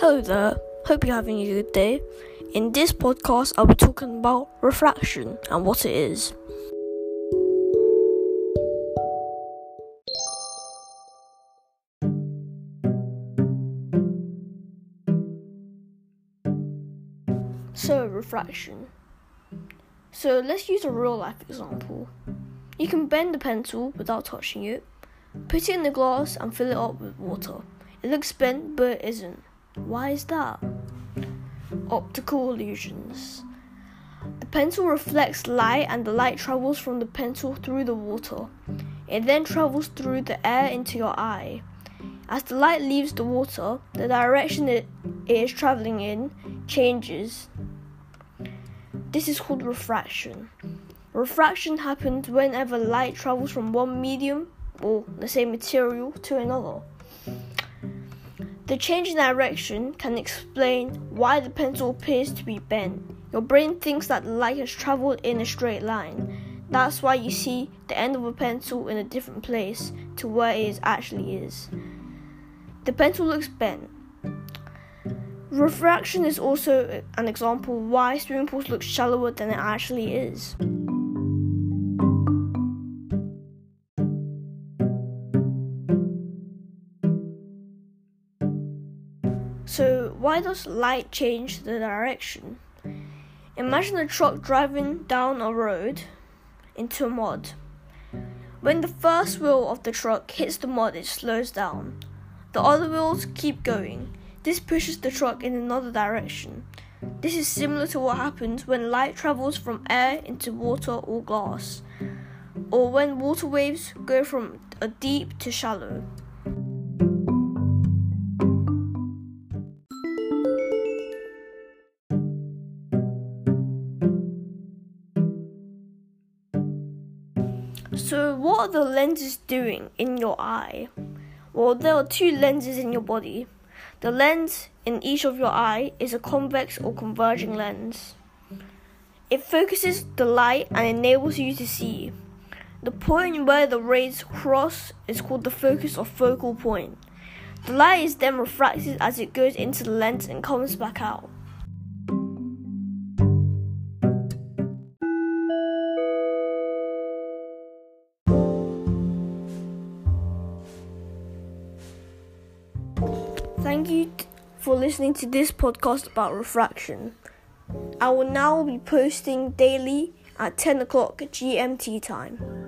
Hello there, uh, hope you're having a good day. In this podcast, I'll be talking about refraction and what it is. So, refraction. So, let's use a real life example. You can bend a pencil without touching it, put it in the glass, and fill it up with water. It looks bent, but it isn't. Why is that? Optical illusions. The pencil reflects light, and the light travels from the pencil through the water. It then travels through the air into your eye. As the light leaves the water, the direction it is traveling in changes. This is called refraction. Refraction happens whenever light travels from one medium or the same material to another. The change in direction can explain why the pencil appears to be bent. Your brain thinks that the light has traveled in a straight line. That's why you see the end of a pencil in a different place to where it actually is. The pencil looks bent. Refraction is also an example why swimming pools look shallower than it actually is. So, why does light change the direction? Imagine a truck driving down a road into a mud. When the first wheel of the truck hits the mud, it slows down. The other wheels keep going. This pushes the truck in another direction. This is similar to what happens when light travels from air into water or glass, or when water waves go from a deep to shallow. So, what are the lenses doing in your eye? Well, there are two lenses in your body. The lens in each of your eye is a convex or converging lens. It focuses the light and enables you to see. The point where the rays cross is called the focus or focal point. The light is then refracted as it goes into the lens and comes back out. Thank you for listening to this podcast about refraction. I will now be posting daily at 10 o'clock GMT time.